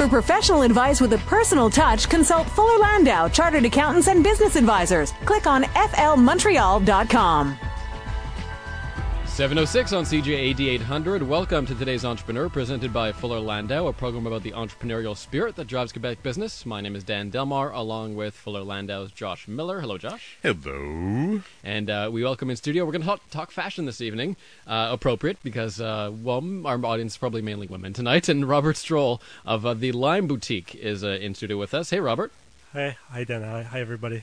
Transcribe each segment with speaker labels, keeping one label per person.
Speaker 1: For professional advice with a personal touch, consult Fuller Landau, Chartered Accountants and Business Advisors. Click on flmontreal.com.
Speaker 2: 706 on CJAD 800. Welcome to today's Entrepreneur, presented by Fuller Landau, a program about the entrepreneurial spirit that drives Quebec business. My name is Dan Delmar, along with Fuller Landau's Josh Miller. Hello, Josh.
Speaker 3: Hello.
Speaker 2: And uh, we welcome in studio. We're going to talk, talk, fashion this evening. Uh, appropriate because, uh, well, our audience is probably mainly women tonight. And Robert Stroll of uh, the Lime Boutique is uh, in studio with us. Hey, Robert.
Speaker 4: Hey, hi, Dan. Hi, hi everybody.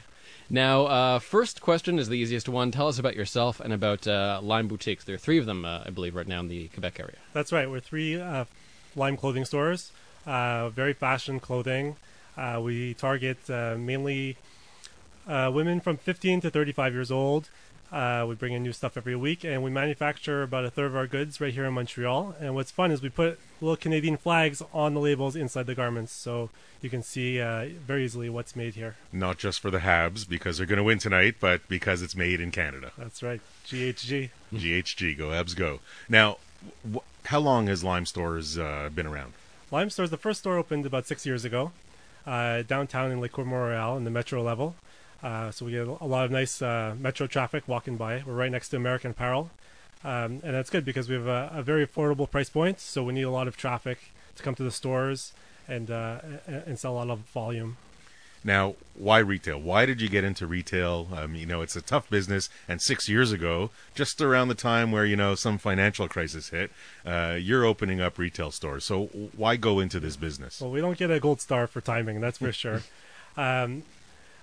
Speaker 2: Now, uh, first question is the easiest one. Tell us about yourself and about uh, Lime Boutiques. There are three of them, uh, I believe, right now in the Quebec area.
Speaker 4: That's right. We're three uh, Lime clothing stores, uh, very fashion clothing. Uh, we target mainly women from 15 to 35 years old. Uh, we bring in new stuff every week, and we manufacture about a third of our goods right here in Montreal. And what's fun is we put little Canadian flags on the labels inside the garments, so you can see uh, very easily what's made here.
Speaker 3: Not just for the Habs because they're going to win tonight, but because it's made in Canada.
Speaker 4: That's right, GHG.
Speaker 3: GHG, go Habs, go! Now, wh- how long has Lime Stores uh, been around?
Speaker 4: Lime Stores, the first store opened about six years ago, uh, downtown in Lake Royale in the metro level. Uh, so we get a lot of nice uh, metro traffic walking by. We're right next to American Apparel, um, and that's good because we have a, a, very affordable price point. So we need a lot of traffic to come to the stores and uh, and sell a lot of volume.
Speaker 3: Now, why retail? Why did you get into retail? Um, you know, it's a tough business, and six years ago, just around the time where you know some financial crisis hit, uh, you're opening up retail stores. So why go into this business?
Speaker 4: Well, we don't get a gold star for timing, that's for sure. Um,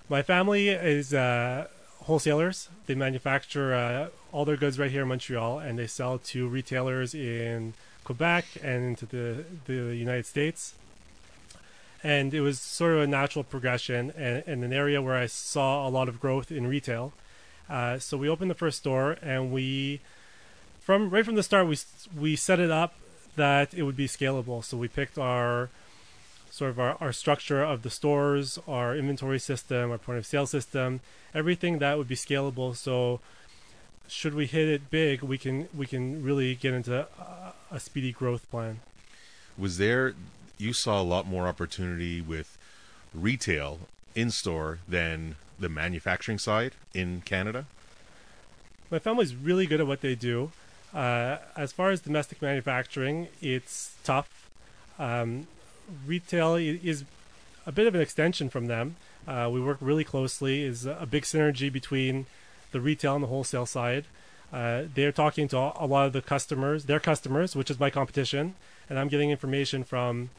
Speaker 4: my family is uh, wholesalers. They manufacture uh, all their goods right here in Montreal, and they sell to retailers in Quebec and into the the United States. And it was sort of a natural progression, and, and an area where I saw a lot of growth in retail. Uh, so we opened the first store, and we, from right from the start, we we set it up that it would be scalable. So we picked our sort of our, our structure of the stores, our inventory system, our point of sale system, everything that would be scalable. So should we hit it big, we can we can really get into a, a speedy growth plan.
Speaker 3: Was there you saw a lot more opportunity with retail in store than the manufacturing side in Canada?
Speaker 4: My family's really good at what they do. Uh, as far as domestic manufacturing, it's tough. Um, retail is a bit of an extension from them. Uh, we work really closely. is a big synergy between the retail and the wholesale side. Uh, they're talking to a lot of the customers, their customers, which is my competition, and I'm getting information from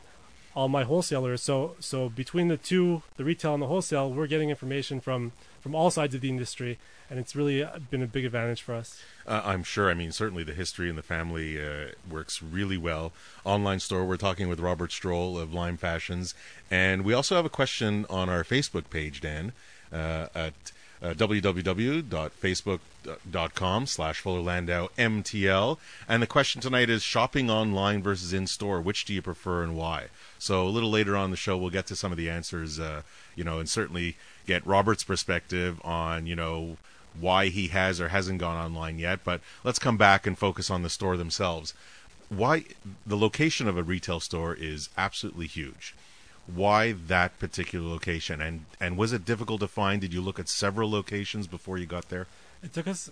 Speaker 4: all my wholesalers. So so between the two, the retail and the wholesale, we're getting information from from all sides of the industry, and it's really uh, been a big advantage for us.
Speaker 3: Uh, I'm sure. I mean, certainly the history and the family uh, works really well. Online store. We're talking with Robert Stroll of Lime Fashions, and we also have a question on our Facebook page, Dan, uh, at uh, www.facebook.com slash Fuller MTL. And the question tonight is shopping online versus in store. Which do you prefer and why? So a little later on the show, we'll get to some of the answers, uh, you know, and certainly get Robert's perspective on, you know, why he has or hasn't gone online yet. But let's come back and focus on the store themselves. Why the location of a retail store is absolutely huge. Why that particular location? And and was it difficult to find? Did you look at several locations before you got there?
Speaker 4: It took us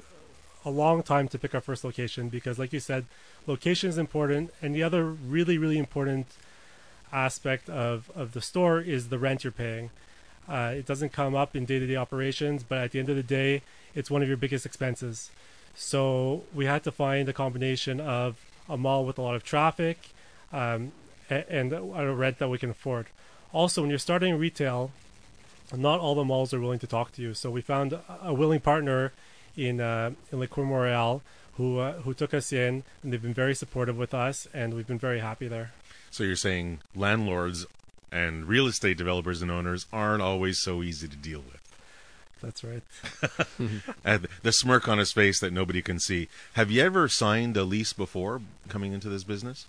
Speaker 4: a long time to pick our first location because, like you said, location is important, and the other really really important aspect of of the store is the rent you're paying. Uh, it doesn't come up in day-to-day operations, but at the end of the day, it's one of your biggest expenses. So we had to find a combination of a mall with a lot of traffic um, and, a rent that we can afford. Also, when you're starting retail, not all the malls are willing to talk to you. So we found a willing partner in uh, in Les Cours Mont-Royal who uh, who took us in, and they've been very supportive with us, and we've been very happy there.
Speaker 3: So you're saying landlords and real estate developers and owners aren't always so easy to deal with.
Speaker 4: That's right.
Speaker 3: and the smirk on his face that nobody can see. Have you ever signed a lease before coming into this business?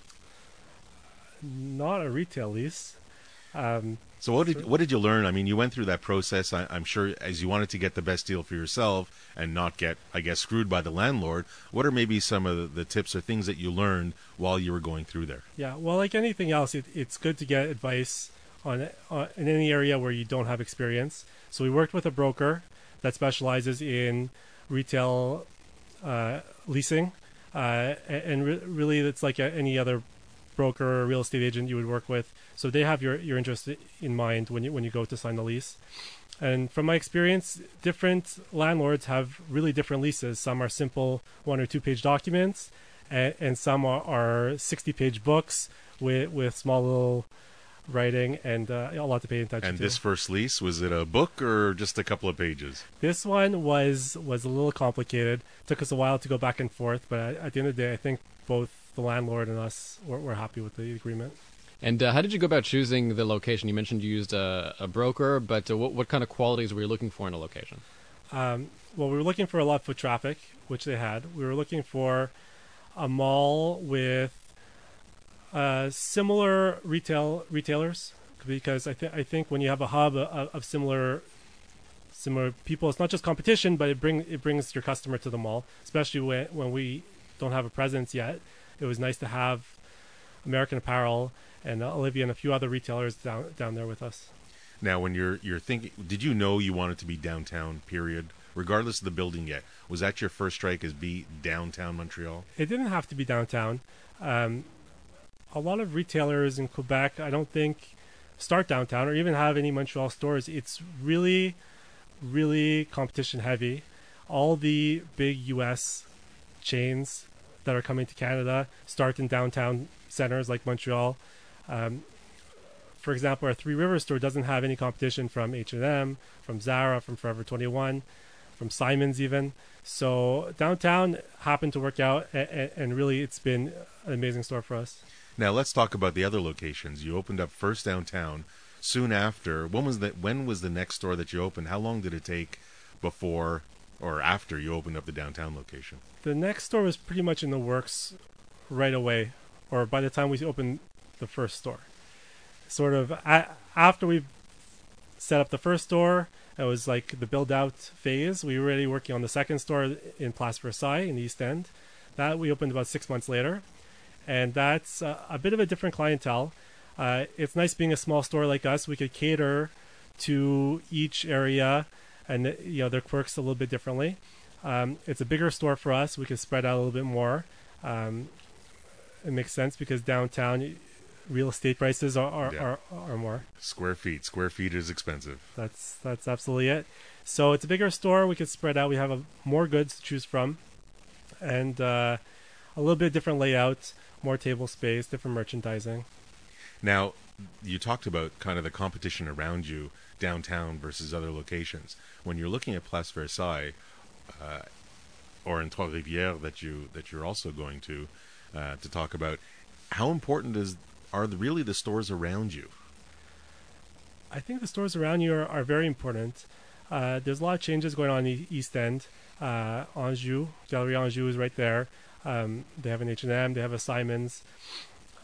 Speaker 4: Not a retail lease. Um,
Speaker 3: So what did what did you learn? I mean, you went through that process. I, I'm sure as you wanted to get the best deal for yourself and not get, I guess, screwed by the landlord. What are maybe some of the, the tips or things that you learned while you were going through there?
Speaker 4: Yeah, well, like anything else, it, it's good to get advice on, on in any area where you don't have experience. So we worked with a broker that specializes in retail uh, leasing, uh, and re- really, it's like a, any other broker or real estate agent you would work with. So they have your your interest in mind when you when you go to sign the lease. And from my experience, different landlords have really different leases. Some are simple one or two page documents, and, and some are, are 60 page books with, with small little writing and uh, a lot to pay attention to
Speaker 3: And
Speaker 4: to.
Speaker 3: this first lease was it a book or just a couple of pages?
Speaker 4: This one was was a little complicated. Took us a while to go back and forth, but at the end of the day, I think both the landlord and us were, were happy with the agreement.
Speaker 2: And uh, how did you go about choosing the location? You mentioned you used a, a broker, but uh, what, what kind of qualities were you looking for in a location?
Speaker 4: Um, well, we were looking for a lot of foot traffic, which they had. We were looking for a mall with uh, similar retail retailers because I think I think when you have a hub of, of similar similar people, it's not just competition, but it bring it brings your customer to the mall. Especially when when we don't have a presence yet, it was nice to have American Apparel and Olivia and a few other retailers down down there with us.
Speaker 3: Now, when you're you're thinking, did you know you wanted to be downtown? Period, regardless of the building yet. Was that your first strike? As be downtown Montreal?
Speaker 4: it didn't have to be downtown. Um, a lot of retailers in Quebec, I don't think, start downtown or even have any Montreal stores. It's really, really competition heavy. All the big U.S. chains that are coming to Canada start in downtown centers like Montreal. Um, for example, our Three Rivers store doesn't have any competition from H&M, from Zara, from Forever 21, from Simons even. So downtown happened to work out, and, and really it's been an amazing store for us.
Speaker 3: Now let's talk about the other locations. You opened up first downtown. Soon after, when was that? When was the next store that you opened? How long did it take before or after you opened up the downtown location?
Speaker 4: The next store was pretty much in the works right away, or by the time we opened the first store. Sort of a- after we set up the first store, it was like the build out phase. We were already working on the second store in Place Versailles in the East End. That we opened about six months later, and that's uh, a bit of a different clientele. Uh, it's nice being a small store like us. We could cater to each area, and you know their quirks a little bit differently. Um, it's a bigger store for us. We can spread out a little bit more. Um, it makes sense because downtown real estate prices are are,
Speaker 3: Yeah.
Speaker 4: are, are more.
Speaker 3: Square feet. Square feet is expensive.
Speaker 4: That's that's absolutely it. So it's a bigger store. We can spread out. We have a, more goods to choose from, and uh, a little bit different layout, more table space, different merchandising.
Speaker 3: Now, you talked about kind of the competition around you downtown versus other locations. When you're looking at Place Versailles uh, or in Trois Rivières that you that you're also going to uh, to talk about, how important is are the, really the stores around you?
Speaker 4: I think the stores around you are, are very important. Uh, there's a lot of changes going on in the East End. Uh, Anjou, Galerie Anjou is right there. Um, they have an H&M, they have a Simons.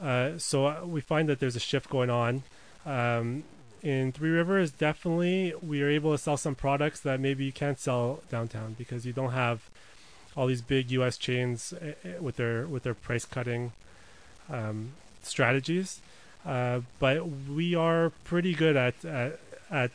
Speaker 4: Uh, so uh, we find that there's a shift going on. Um, in Three Rivers, definitely we are able to sell some products that maybe you can't sell downtown because you don't have all these big U.S. chains uh, uh, with their with their price cutting um, strategies. Uh, but we are pretty good at, at at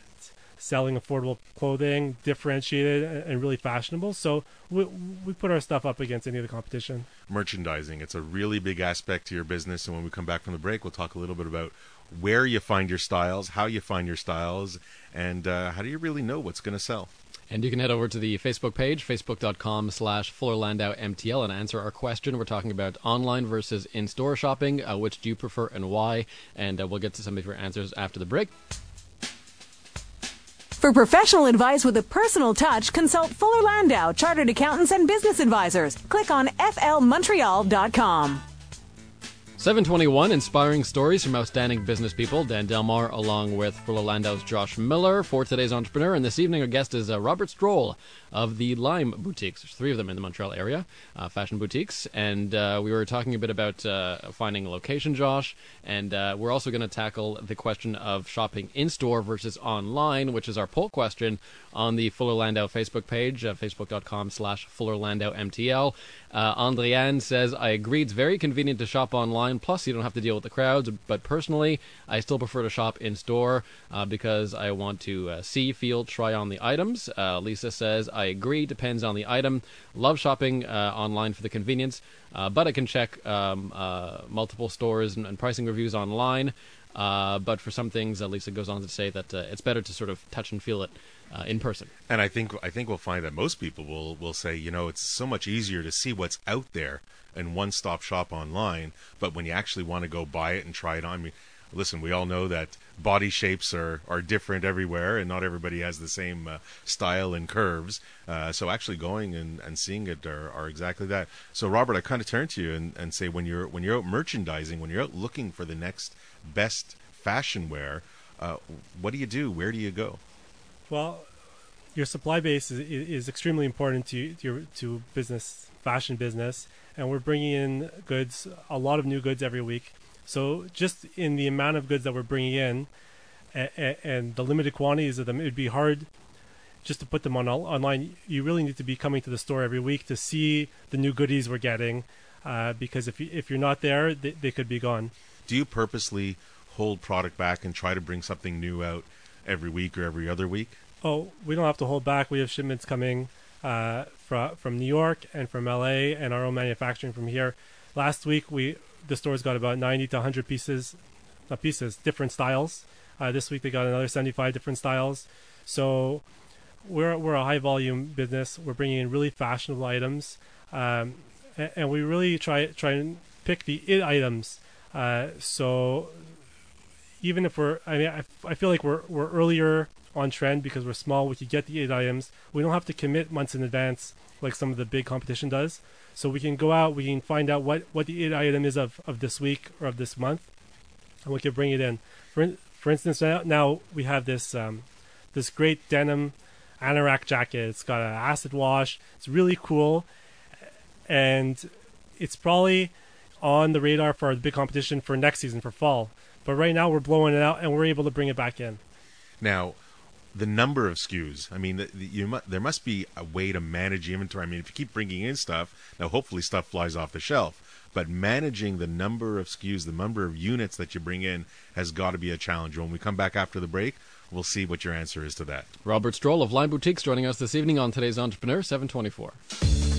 Speaker 4: selling affordable clothing, differentiated and and really fashionable. So we we put our stuff up against any of the competition.
Speaker 3: Merchandising. It's a really big aspect to your business. And when we come back from the break, we'll talk a little bit about where you find your styles, how you find your styles, and uh, how do you really know what's going to sell.
Speaker 2: And you can head over to the Facebook page, facebook.com slash MTL, and answer our question. We're talking about online versus in-store shopping. Uh, which do you prefer and why? And uh, we'll get to some of your answers after the break.
Speaker 1: For professional advice with a personal touch, consult Fuller Landau, Chartered Accountants and Business Advisors. Click on flmontreal.com.
Speaker 2: 721, inspiring stories from outstanding business people. Dan Delmar, along with Fuller Landau's Josh Miller for today's entrepreneur. And this evening, our guest is uh, Robert Stroll of the Lime Boutiques. There's three of them in the Montreal area, uh, fashion boutiques. And uh, we were talking a bit about uh, finding a location, Josh. And uh, we're also going to tackle the question of shopping in store versus online, which is our poll question on the Fuller Landau Facebook page, uh, facebook.com slash Fuller Landau MTL. Uh, Andriane says, I agree, it's very convenient to shop online, plus you don't have to deal with the crowds, but personally, I still prefer to shop in store uh, because I want to uh, see, feel, try on the items. Uh, Lisa says, I agree, depends on the item. Love shopping uh, online for the convenience, uh, but I can check um, uh, multiple stores and, and pricing reviews online. But for some things, Lisa goes on to say that it's better to sort of touch and feel it uh, in person.
Speaker 3: And I think I think we'll find that most people will will say, you know, it's so much easier to see what's out there and one stop shop online. But when you actually want to go buy it and try it on, I mean, listen, we all know that body shapes are are different everywhere, and not everybody has the same uh, style and curves. Uh, so actually going and, and seeing it are, are exactly that. So Robert, I kind of turn to you and, and say when you're when you're out merchandising, when you're out looking for the next best fashion wear, uh, what do you do? Where do you go?
Speaker 4: Well, your supply base is, is extremely important to to, your, to business, fashion business, and we're bringing in goods, a lot of new goods every week. So just in the amount of goods that we're bringing in, and, the limited quantities of them, it would be hard just to put them on online. You really need to be coming to the store every week to see the new goodies we're getting, uh, because if you, if you're not there, they, they could be gone.
Speaker 3: Do you purposely hold product back and try to bring something new out every week or every other week?
Speaker 4: Oh, we don't have to hold back. We have shipments coming uh, from from New York and from LA, and our own manufacturing from here. Last week, we the stores got about 90 to 100 pieces, not pieces, different styles. Uh, this week they got another 75 different styles. So we're we're a high volume business. We're bringing in really fashionable items, um, and, and, we really try try and pick the it items. Uh, so even if we're, I mean, I, I feel like we're we're earlier on trend because we're small. We could get the eight items. We don't have to commit months in advance like some of the big competition does. So we can go out, we can find out what, what the eight item is of, of this week or of this month, and we can bring it in. For for instance, now, now we have this um, this great denim anorak jacket. It's got an acid wash. It's really cool, and it's probably on the radar for the big competition for next season for fall. But right now we're blowing it out, and we're able to bring it back in.
Speaker 3: Now, the number of SKUs. I mean, the, the, you mu- there must be a way to manage inventory. I mean, if you keep bringing in stuff, now hopefully stuff flies off the shelf. But managing the number of SKUs, the number of units that you bring in, has got to be a challenge. When we come back after the break, we'll see what your answer is to that.
Speaker 2: Robert Stroll of Lime Boutiques joining us this evening on today's Entrepreneur 724.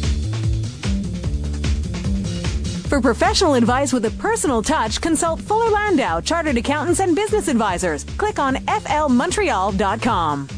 Speaker 1: For professional advice with a personal touch, consult Fuller Landau, Chartered Accountants and Business Advisors. Click on flmontreal.com.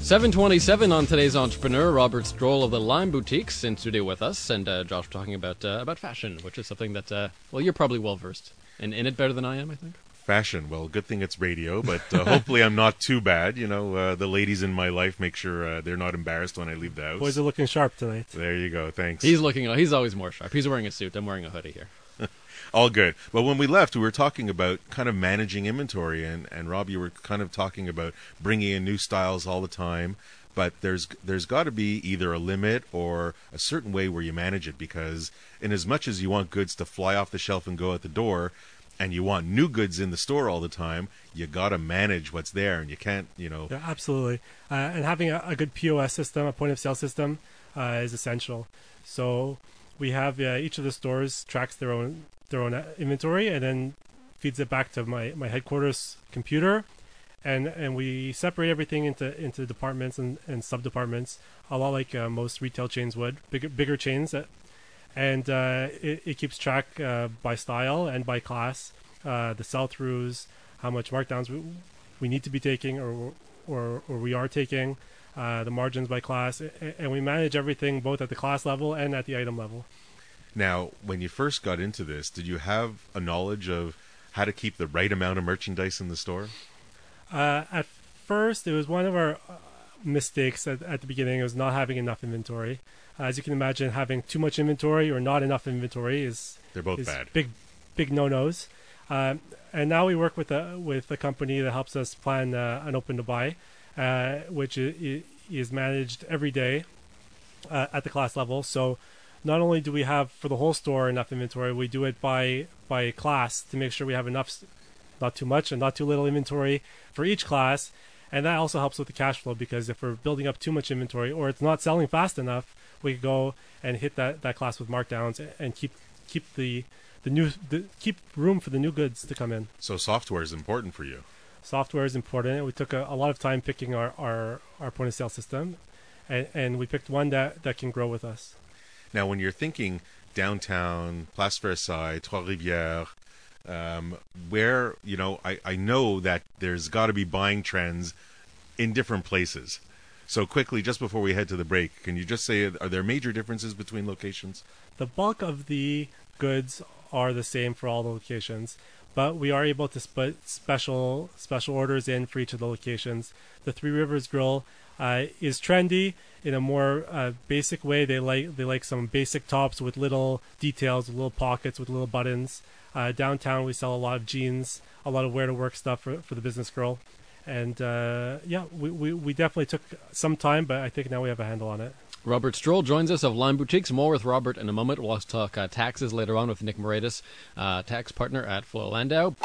Speaker 2: 727 on today's entrepreneur, Robert Stroll of the Lime Boutiques in studio with us, and uh, Josh talking about uh, about fashion, which is something that uh, well you're probably well versed in, in it better than I am, I think.
Speaker 3: Fashion, well, good thing it's radio, but uh, hopefully I'm not too bad. You know, uh, the ladies in my life make sure uh, they're not embarrassed when I leave the house.
Speaker 4: Boys are looking sharp tonight.
Speaker 3: There you go. Thanks.
Speaker 2: He's looking. He's always more sharp. He's wearing a suit. I'm wearing a hoodie here.
Speaker 3: all good. But when we left, we were talking about kind of managing inventory, and and Rob, you were kind of talking about bringing in new styles all the time. But there's there's got to be either a limit or a certain way where you manage it because in as much as you want goods to fly off the shelf and go out the door, and you want new goods in the store all the time, you got to manage what's there, and you can't, you know.
Speaker 4: Yeah, absolutely. Uh, and having a, a, good POS system, a point of sale system, uh, is essential. So we have uh, each of the stores tracks their own their own inventory and then feeds it back to my, my headquarters computer and and we separate everything into into departments and, and sub departments a lot like uh, most retail chains would bigger bigger chains that, and uh, it, it, keeps track uh, by style and by class uh, the sell throughs how much markdowns we, we need to be taking or or, or we are taking uh, the margins by class and we manage everything both at the class level and at the item level
Speaker 3: now, when you first got into this, did you have a knowledge of how to keep the right amount of merchandise in the store?
Speaker 4: Uh, at first, it was one of our uh, mistakes at, at the beginning. It was not having enough inventory. Uh, as you can imagine, having too much inventory or not enough inventory is
Speaker 3: they're both
Speaker 4: is
Speaker 3: bad.
Speaker 4: Big, big no-nos. Um, and now we work with a with a company that helps us plan uh, an open to buy, uh, which is, is managed every day uh, at the class level. So not only do we have for the whole store enough inventory, we do it by by class to make sure we have enough, not too much and not too little inventory for each class. And that also helps with the cash flow because if we're building up too much inventory or it's not selling fast enough, we could go and hit that, that class with markdowns and keep keep the the new the, keep room for the new goods to come in.
Speaker 3: So software is important for you.
Speaker 4: Software is important. We took a, a lot of time picking our, our, our point of sale system, and, and we picked one that, that can grow with us.
Speaker 3: Now, when you're thinking downtown, Place Versailles, Trois Rivières, um, where you know I, I know that there's got to be buying trends in different places. So quickly, just before we head to the break, can you just say are there major differences between locations?
Speaker 4: The bulk of the goods are the same for all the locations, but we are able to put special special orders in for each of the locations. The Three Rivers Grill uh, is trendy in a more uh, basic way. They like they like some basic tops with little details, little pockets, with little buttons. Uh, downtown, we sell a lot of jeans, a lot of wear to work stuff for, for the business girl. And uh, yeah, we, we, we definitely took some time, but I think now we have a handle on it.
Speaker 2: Robert Stroll joins us of Lime Boutiques. More with Robert in a moment. We'll talk uh, taxes later on with Nick Moraitis, uh, tax partner at Fuller Landau.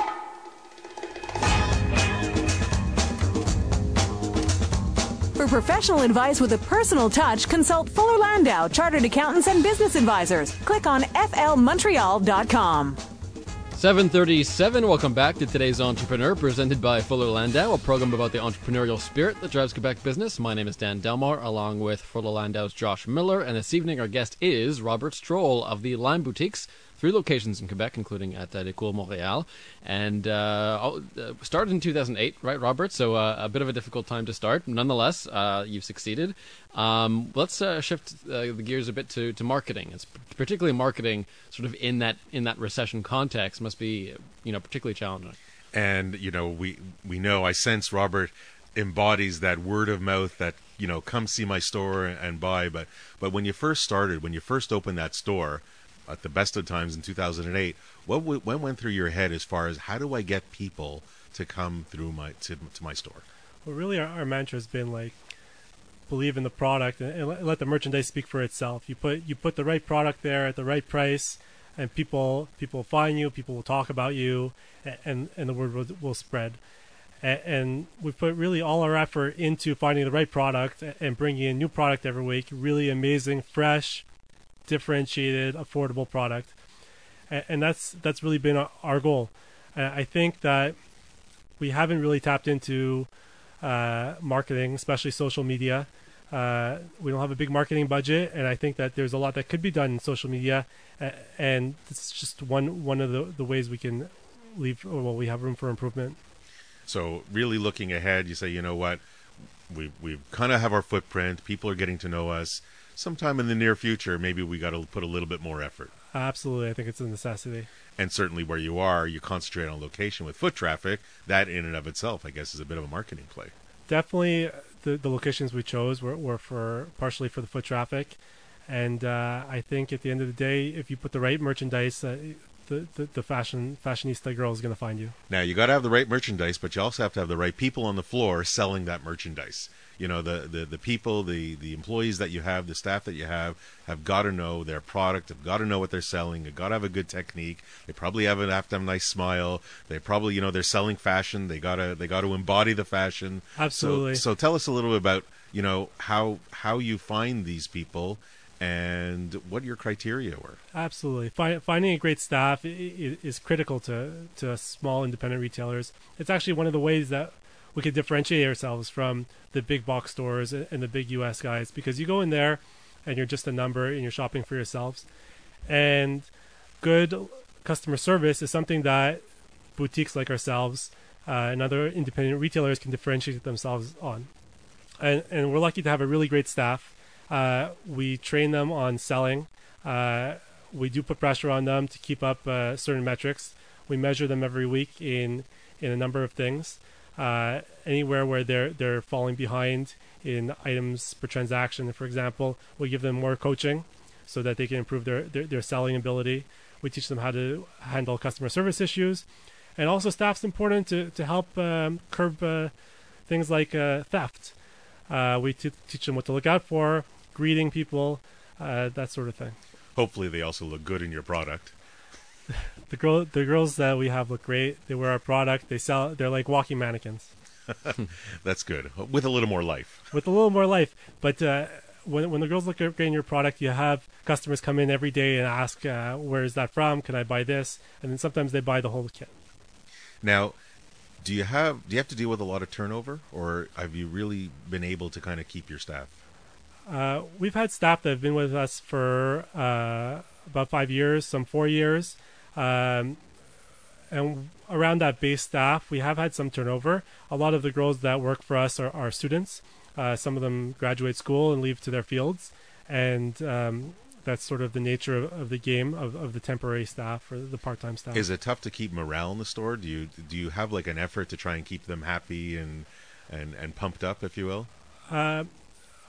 Speaker 1: For professional advice with a personal touch, consult Fuller Landau, Chartered Accountants and Business Advisors. Click on flmontreal.com.
Speaker 2: 737, welcome back to today's Entrepreneur, presented by Fuller Landau, a program about the entrepreneurial spirit that drives Quebec business. My name is Dan Delmar, along with Fuller Landau's Josh Miller, and this evening our guest is Robert Stroll of the Lime Boutiques, three locations in Quebec, including at uh, Cours Mont-Royal, and uh, uh, started in 2008, right, Robert? So uh, a bit of a difficult time to start. Nonetheless, uh, you've succeeded. Um, let's uh, shift the gears a bit to, to marketing. It's particularly marketing, sort of in that in that recession context, must be you know particularly challenging.
Speaker 3: And you know, we we know I sense Robert embodies that word of mouth that you know come see my store and buy but but when you first started when you first opened that store at the best of times in 2008 what what went through your head as far as how do I get people to come through my to, to my store?
Speaker 4: Well really our, our mantra has been like believe in the product and, and let, the merchandise speak for itself. You put you put the right product there at the right price and people people will find you people will talk about you and and the word will, will spread. And we put really all our effort into finding the right product and bringing in new product every week. Really amazing fresh differentiated, affordable product, and, and that's that's really been our goal. And I think that we haven't really tapped into uh, marketing, especially social media. Uh, we don't have a big marketing budget, and I think that there's a lot that could be done in social media, and it's just one one of the, the ways we can leave. Well, we have room for improvement.
Speaker 3: So, really looking ahead, you say, you know what, we we kind of have our footprint. People are getting to know us sometime in the near future, maybe we got to put a little bit more effort.
Speaker 4: Absolutely, I think it's a necessity.
Speaker 3: And certainly, where you are, you concentrate on location with foot traffic. That, in and of itself, I guess, is a bit of a marketing play.
Speaker 4: Definitely, the the locations we chose were, were for partially for the foot traffic, and uh, I think at the end of the day, if you put the right merchandise, uh, the, the, the fashion fashionista girl is going to find you.
Speaker 3: Now you got to have the right merchandise, but you also have to have the right people on the floor selling that merchandise you know the, the the people the the employees that you have the staff that you have have got to know their product have got to know what they're selling they've got to have a good technique. They probably have, have to have a nice smile. They probably you know they're selling fashion. They got to they got to embody the fashion.
Speaker 4: Absolutely.
Speaker 3: so, so tell us a little bit about you know how how you find these people and what your criteria were.
Speaker 4: Absolutely, finding a great staff is critical to to small independent retailers. It's actually one of the ways that we could differentiate ourselves from the big box stores and the big US guys because you go in there and you're just a number and you're shopping for yourselves. And good customer service is something that boutiques like ourselves uh, and other independent retailers can differentiate themselves on. And, and we're lucky to have a really great staff. Uh, we train them on selling. Uh, we do put pressure on them to keep up uh, certain metrics. We measure them every week in in a number of things uh, anywhere where they're they're falling behind in items per transaction, for example, we give them more coaching so that they can improve their, their, their selling ability. We teach them how to handle customer service issues, and also staff's important to to help um, curb uh, things like uh, theft. Uh, we t- teach them what to look out for, greeting people, uh, that sort of thing.
Speaker 3: Hopefully, they also look good in your product.
Speaker 4: The girl, the girls that we have look great. They wear our product. They sell. They're like walking mannequins
Speaker 3: That's good. With a little more life.
Speaker 4: with a little more life. But uh, when when the girls look great in your product, you have customers come in every day and ask, uh, "Where is that from? Can I buy this?" And then sometimes they buy the whole kit.
Speaker 3: Now, do you have do you have to deal with a lot of turnover, or have you really been able to kind of keep your staff?
Speaker 4: Uh, we've had staff that have been with us for uh, about five years, some four years, um, and around that base staff, we have had some turnover. A lot of the girls that work for us are, are students. Uh, some of them graduate school and leave to their fields, and um, that's sort of the nature of, of the game of, of the temporary staff or the part-time staff.
Speaker 3: Is it tough to keep morale in the store? Do you do you have like an effort to try and keep them happy and and and pumped up, if you will?
Speaker 4: Uh,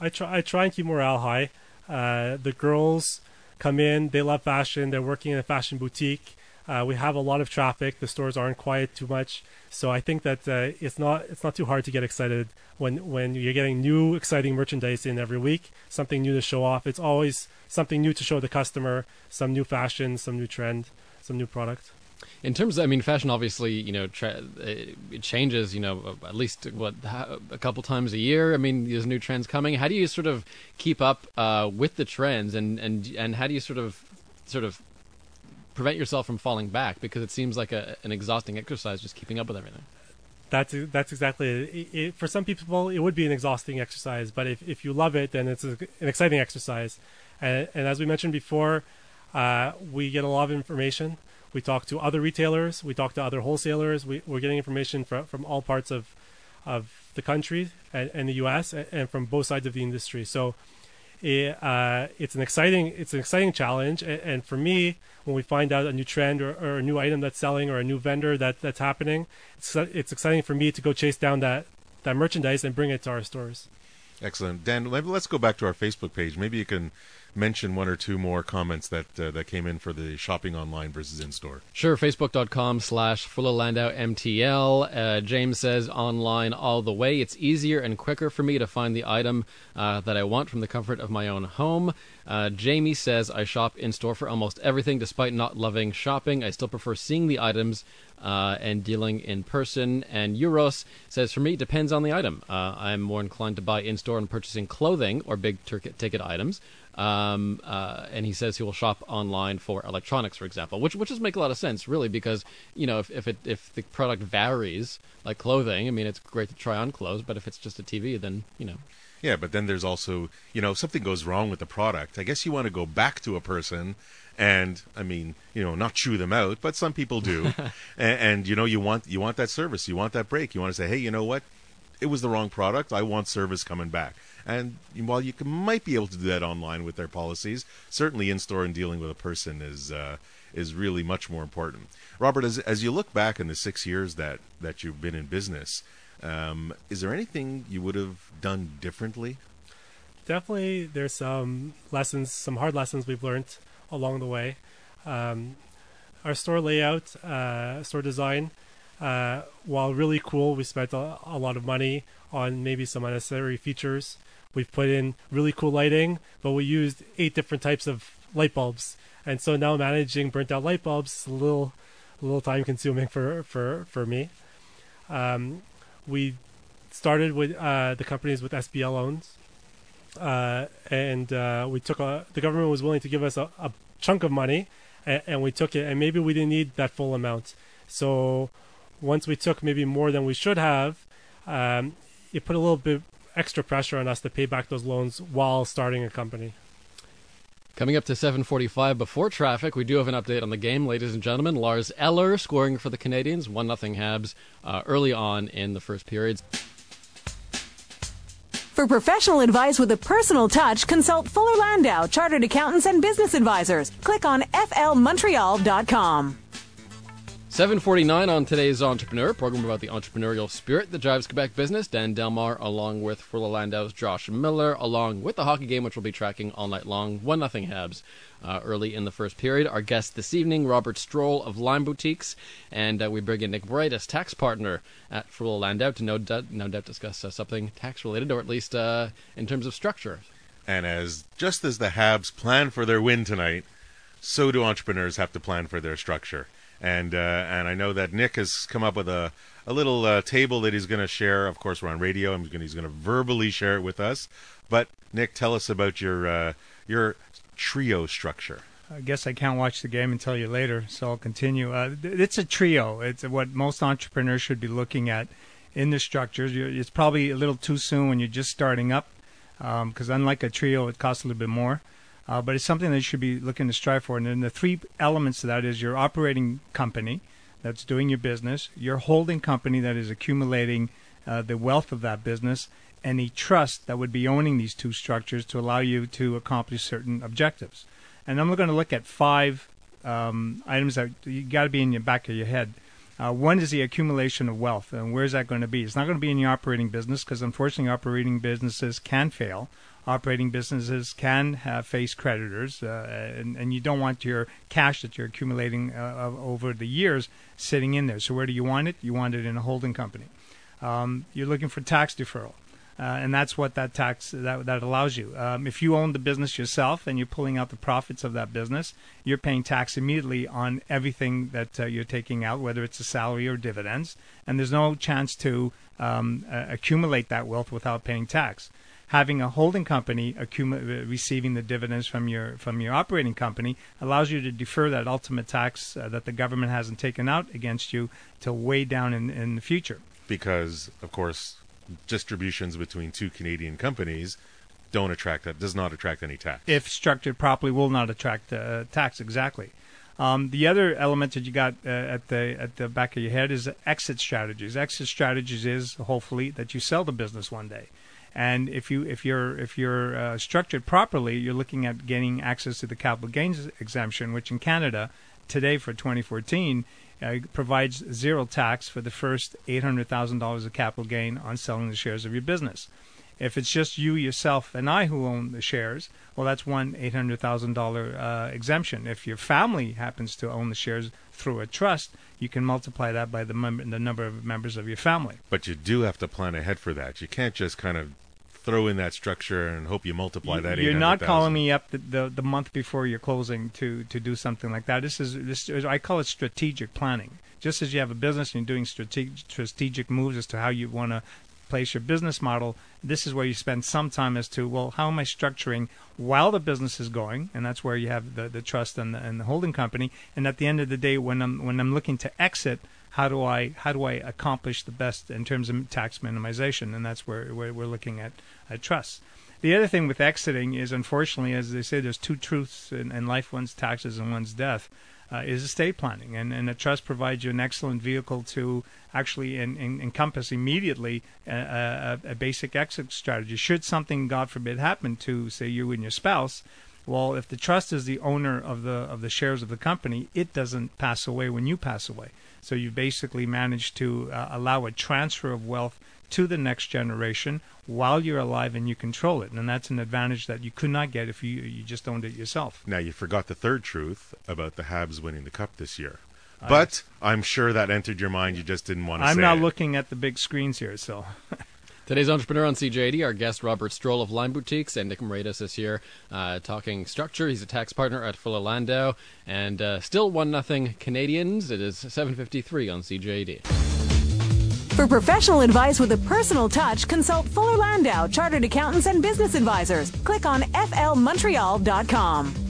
Speaker 4: I try I try and keep morale high. Uh, the girls come in, they love fashion. They're working in a fashion boutique. Uh, we have a lot of traffic. The stores aren't quiet too much, so I think that uh, it's not it's not too hard to get excited when when you're getting new exciting merchandise in every week, something new to show off. It's always something new to show the customer, some new fashion, some new trend, some new product.
Speaker 2: In terms, of, I mean, fashion obviously, you know, tra- it changes, you know, at least what a couple times a year. I mean, there's new trends coming. How do you sort of keep up uh, with the trends, and and and how do you sort of sort of prevent yourself from falling back? Because it seems like a, an exhausting exercise just keeping up with everything.
Speaker 4: That's that's exactly it. It, it. For some people, it would be an exhausting exercise, but if if you love it, then it's a, an exciting exercise. And, and as we mentioned before, uh, we get a lot of information. We talk to other retailers. We talk to other wholesalers. We, we're getting information from, from all parts of of the country and, and the U.S. And, and, from both sides of the industry. So it, uh, it's an exciting it's an exciting challenge. And, and, for me, when we find out a new trend or, or, a new item that's selling or a new vendor that that's happening, it's it's exciting for me to go chase down that that merchandise and bring it to our stores.
Speaker 3: Excellent, Dan. Let's go back to our Facebook page. Maybe you can mention one or two more comments that uh, that came in for the shopping online versus in store.
Speaker 2: Sure, facebook.com slash MTL. Uh, James says online all the way. It's easier and quicker for me to find the item uh, that I want from the comfort of my own home. Uh, Jamie says I shop in store for almost everything. Despite not loving shopping, I still prefer seeing the items uh, and dealing in person. And Euros says, for me, it depends on the item. Uh, I'm more inclined to buy in store and purchasing clothing or big ticket items. Um, uh, and he says he will shop online for electronics, for example, which which does make a lot of sense, really, because you know if if it if the product varies, like clothing, I mean, it's great to try on clothes, but if it's just a TV, then you know.
Speaker 3: Yeah, but then there's also you know if something goes wrong with the product, I guess you want to go back to a person and I mean, you know, not chew them out, but some people do, and, and, you know, you want you want that service, you want that break, you want to say, hey, you know what, it was the wrong product, I want service coming back. And while you can, might be able to do that online with their policies, certainly in store and dealing with a person is uh, is really much more important. Robert, as as you look back in the six years that that you've been in business, um, is there anything you would have done differently?
Speaker 4: Definitely, there's some lessons, some hard lessons we've learned along the way. Um, our store layout, uh, store design, uh, while really cool, we spent a, a, lot of money on maybe some unnecessary features We've put in really cool lighting, but we used eight different types of light bulbs. And so now managing burnt out light bulbs is a little, a little time consuming for, for, for me. Um, we started with uh, the companies with SBL loans. Uh, and uh, we took a, the government was willing to give us a, a chunk of money and, and, we took it and maybe we didn't need that full amount. So once we took maybe more than we should have, um, it put a little bit extra pressure on us to pay back those loans while starting a company.
Speaker 2: Coming up to 7:45 before traffic, we do have an update on the game, ladies and gentlemen. Lars Eller scoring for the Canadiens, one nothing Habs uh, early on in the first period.
Speaker 1: For professional advice with a personal touch, consult Fuller Landau, Chartered Accountants and Business Advisors. Click on flmontreal.com.
Speaker 2: 749 on today's Entrepreneur, program about the entrepreneurial spirit that drives Quebec business. Dan Delmar, along with Fuller Landau's Josh Miller, along with the hockey game, which we'll be tracking all night long. 1 nothing Habs uh, early in the first period. Our guest this evening, Robert Stroll of Lime Boutiques, and uh, we bring in Nick Moraitis, tax partner at Fuller Landau, to no, doubt, no doubt discuss uh, something tax related, or at least uh, in terms of structure.
Speaker 3: And as just as the Habs plan for their win tonight, so do entrepreneurs have to plan for their structure and uh, and I know that Nick has come up with a a little uh, table that he's going to share. Of course, we're on radio. he's going to verbally share it with us. But Nick, tell us about your uh, your trio structure.
Speaker 5: I guess I can't watch the game tell you later, so I'll continue. Uh, it's a trio. It's what most entrepreneurs should be looking at in the structures. It's probably a little too soon when you're just starting up, because um, unlike a trio, it costs a little bit more. Uh, but it's something that you should be looking to strive for. And then the three elements to that is your operating company that's doing your business, your holding company that is accumulating uh, the wealth of that business, and a trust that would be owning these two structures to allow you to accomplish certain objectives. And I'm going to look at five um, items that you got to be in the back of your head. Uh, one is the accumulation of wealth, and where's that going to be? It's not going to be in your operating business because unfortunately, operating businesses can fail operating businesses can have face creditors, uh, and, and, you don't want your cash that you're accumulating uh, over the years sitting in there. So where do you want it? You want it in a holding company. Um, you're looking for tax deferral. Uh, and that's what that tax that that allows you. Um, if you own the business yourself and you're pulling out the profits of that business, you're paying tax immediately on everything that uh, you're taking out, whether it's a salary or dividends. And there's no chance to um, uh, accumulate that wealth without paying tax having a holding company accumul- receiving the dividends from your from your operating company allows you to defer that ultimate tax uh, that the government hasn't taken out against you till way down in, in the future.
Speaker 3: Because of course, distributions between two Canadian companies don't attract that does not attract any tax.
Speaker 5: If structured properly, will not attract uh, tax exactly. Um, the other element that you got uh, at the at the back of your head is exit strategies. Exit strategies is hopefully that you sell the business one day. And if you if you're if you're uh, structured properly, you're looking at getting access to the capital gains exemption, which in Canada today for 2014 uh, provides zero tax for the first $800,000 of capital gain on selling the shares of your business. If it's just you, yourself, and I who own the shares, well, that's one $800,000 uh, exemption. If your family happens to own the shares through a trust, you can multiply that by the, mem- the number of members of your family.
Speaker 3: But you do have to plan ahead for that. You can't just kind of throw in that structure and hope you multiply that.
Speaker 5: You're not calling me up the, the, the month before you're closing to to do something like that. This is this I call it strategic planning. Just as you have a business and you're doing strategic strategic moves as to how you want to place your business model, this is where you spend some time as to well, how am I structuring while the business is going, and that's where you have the, the trust and the, and the holding company. And at the end of the day, when I'm when I'm looking to exit, how do I how do I accomplish the best in terms of tax minimization? And that's where, we're looking at, at trusts. The other thing with exiting is, unfortunately, as they say, there's two truths in, in life: one's taxes and one's death. Uh, is estate planning, and, and a trust provides you an excellent vehicle to actually in, in, encompass immediately a, a, a, basic exit strategy. Should something, God forbid, happen to say you and your spouse, well, if the trust is the owner of the of the shares of the company, it doesn't pass away when you pass away. So you basically managed to uh, allow a transfer of wealth to the next generation while you're alive and you control it. And that's an advantage that you could not get if you, you just owned it yourself.
Speaker 3: Now, you forgot the third truth about the Habs winning the Cup this year. But I'm sure that entered your mind. You just didn't want to
Speaker 5: I'm not
Speaker 3: it.
Speaker 5: looking at the big screens here, so.
Speaker 2: Today's entrepreneur on CJAD, our guest Robert Stroll of Lime Boutiques, and Nick Moraitis is here uh, talking structure. He's a tax partner at Landau, and uh, still one nothing Canadiens. It is 7:53 on CJAD.
Speaker 1: For professional advice with a personal touch, consult Fuller Landau, Chartered Accountants and Business Advisors. Click on flmontreal.com.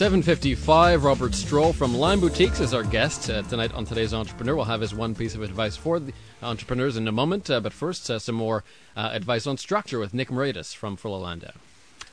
Speaker 2: 755, Robert Stroll from Lime Boutiques is our guest uh, tonight on today's Entrepreneur. We'll have his one piece of advice for the entrepreneurs in a moment, uh, but first, uh, some more uh, advice on structure with Nick Moraitis from Fuller Landau.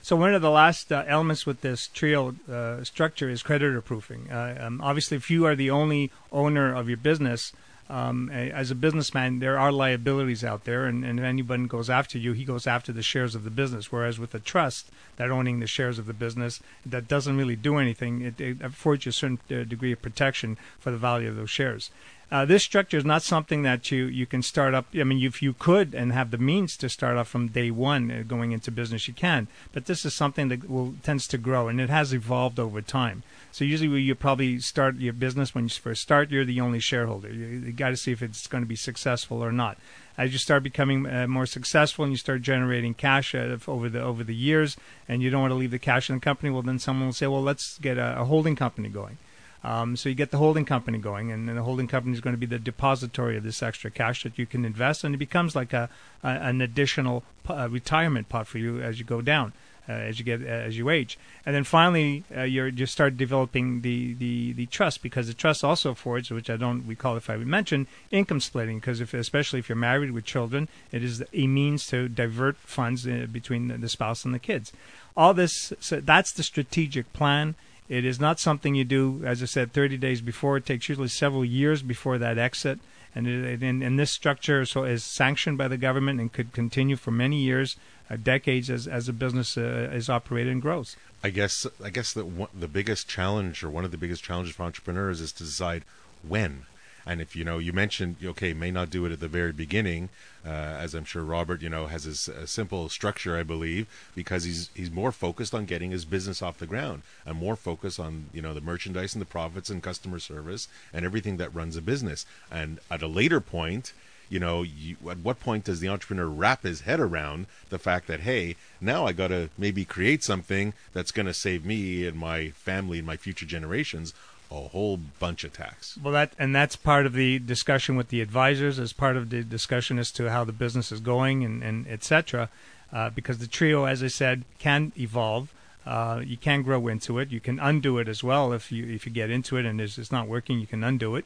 Speaker 5: So one of the last uh, elements with this trio uh, structure is creditor proofing. Um, obviously, if you are the only owner of your business, Um, as a businessman, there are liabilities out there, and, and if anyone goes after you, he goes after the shares of the business. Whereas with a trust, that owning the shares of the business, that doesn't really do anything. It, it affords you a certain uh, degree of protection for the value of those shares. Uh, this structure is not something that you, you can start up. I mean, if you could and have the means to start off from day one uh, going into business, you can. But this is something that will tends to grow, and it has evolved over time. So usually, you probably start your business when you first start, you're the only shareholder. You, you got to see if it's going to be successful or not. As you start becoming uh, more successful and you start generating cash uh, over the over the years, and you don't want to leave the cash in the company, well, then someone will say, well, let's get a, a holding company going. Um, so you get the holding company going, and, and the holding company is going to be the depository of this extra cash that you can invest, and it becomes like a, a an additional p- uh, retirement pot for you as you go down, uh, as you get uh, as you age, and then finally uh, you're you start developing the, the, the trust because the trust also affords, which I don't recall if I mentioned, income splitting because if especially if you're married with children, it is a means to divert funds uh, between the, spouse and the kids. All this, so that's the strategic plan. It is not something you do, as I said, 30 days before. It takes usually several years before that exit. And, it, and, and this structure so is sanctioned by the government and could continue for many years, decades, as, as a business uh, is operated and grows.
Speaker 3: I guess I guess that one, the biggest challenge or one of the biggest challenges for entrepreneurs is to decide when. And if you know, you mentioned okay, may not do it at the very beginning, uh, as I'm sure Robert, you know, has his a simple structure, I believe, because he's he's more focused on getting his business off the ground and more focused on you know the merchandise and the profits and customer service and everything that runs a business. And at a later point, you know, you, at what point does the entrepreneur wrap his head around the fact that hey, now I got to maybe create something that's going to save me and my family and my future generations a whole bunch of tax.
Speaker 5: Well, that and that's part of the discussion with the advisors, as part of the discussion as to how the business is going and and etc. Uh, because the trio, as I said, can evolve. Uh, you can grow into it. You can undo it as well if you if you get into it and it's, it's not working. You can undo it.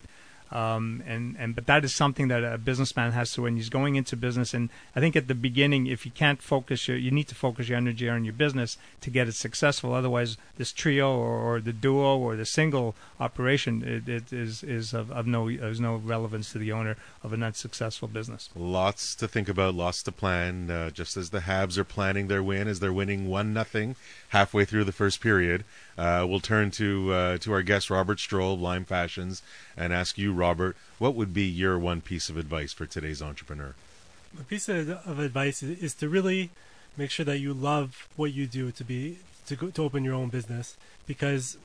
Speaker 5: Um, and and but that is something that a businessman has to when he's going into business. And I think at the beginning, if you can't focus your, you need to focus your energy on your business to get it successful. Otherwise, this trio or, or the duo or the single operation it, it is is of, of no is no relevance to the owner of an unsuccessful business.
Speaker 3: Lots to think about, lots to plan. Uh, just as the Habs are planning their win, as they're winning one nothing halfway through the first period, uh, we'll turn to uh, to our guest Robert Stroll of Lime Fashions and ask you, Robert, what would be your one piece of advice for today's entrepreneur?
Speaker 4: A piece of, advice is, is to really make sure that you love what you do to be to go, to open your own business because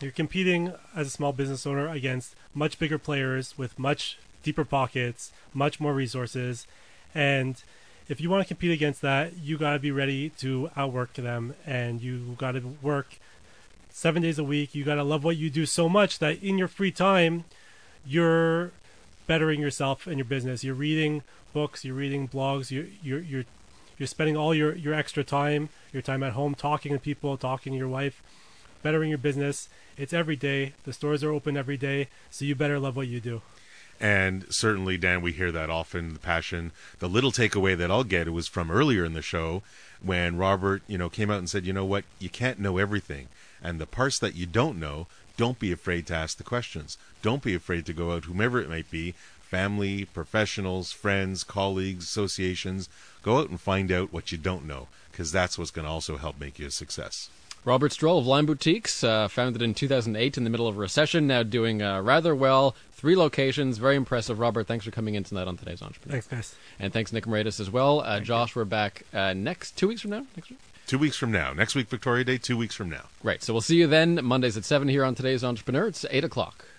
Speaker 4: you're competing as a small business owner against much bigger players with much deeper pockets, much more resources, and if you want to compete against that, you got to be ready to outwork them, and you got to work seven days a week. You got to love what you do so much that in your free time, you're bettering yourself and your business. You're reading books, you're reading blogs, you're you're you're you're spending all your your extra time, your time at home talking to people, talking to your wife, bettering your business. It's every day. The stores are open every day, so you better love what you do.
Speaker 3: And certainly, Dan, we hear that often. The passion. The little takeaway that I'll get it was from earlier in the show when Robert, you know, came out and said, "You know what? You can't know everything, and the parts that you don't know, don't be afraid to ask the questions. Don't be afraid to go out, whomever it might be, family, professionals, friends, colleagues, associations. Go out and find out what you don't know, because that's what's going to also help make you a success."
Speaker 2: Robert Stroll of Lime Boutiques, uh, founded in 2008 in the middle of a recession, now doing uh, rather well. Three locations, very impressive. Robert, thanks for coming in tonight on today's Entrepreneur.
Speaker 4: Thanks, guys.
Speaker 2: And thanks, Nick Moraitis, as well. Uh, Josh, we're back uh, next two weeks from now. Next week.
Speaker 3: Two weeks from now. Next week, Victoria Day. Two weeks from now.
Speaker 2: Right. So we'll see you then Mondays at seven here on today's Entrepreneur. It's eight o'clock.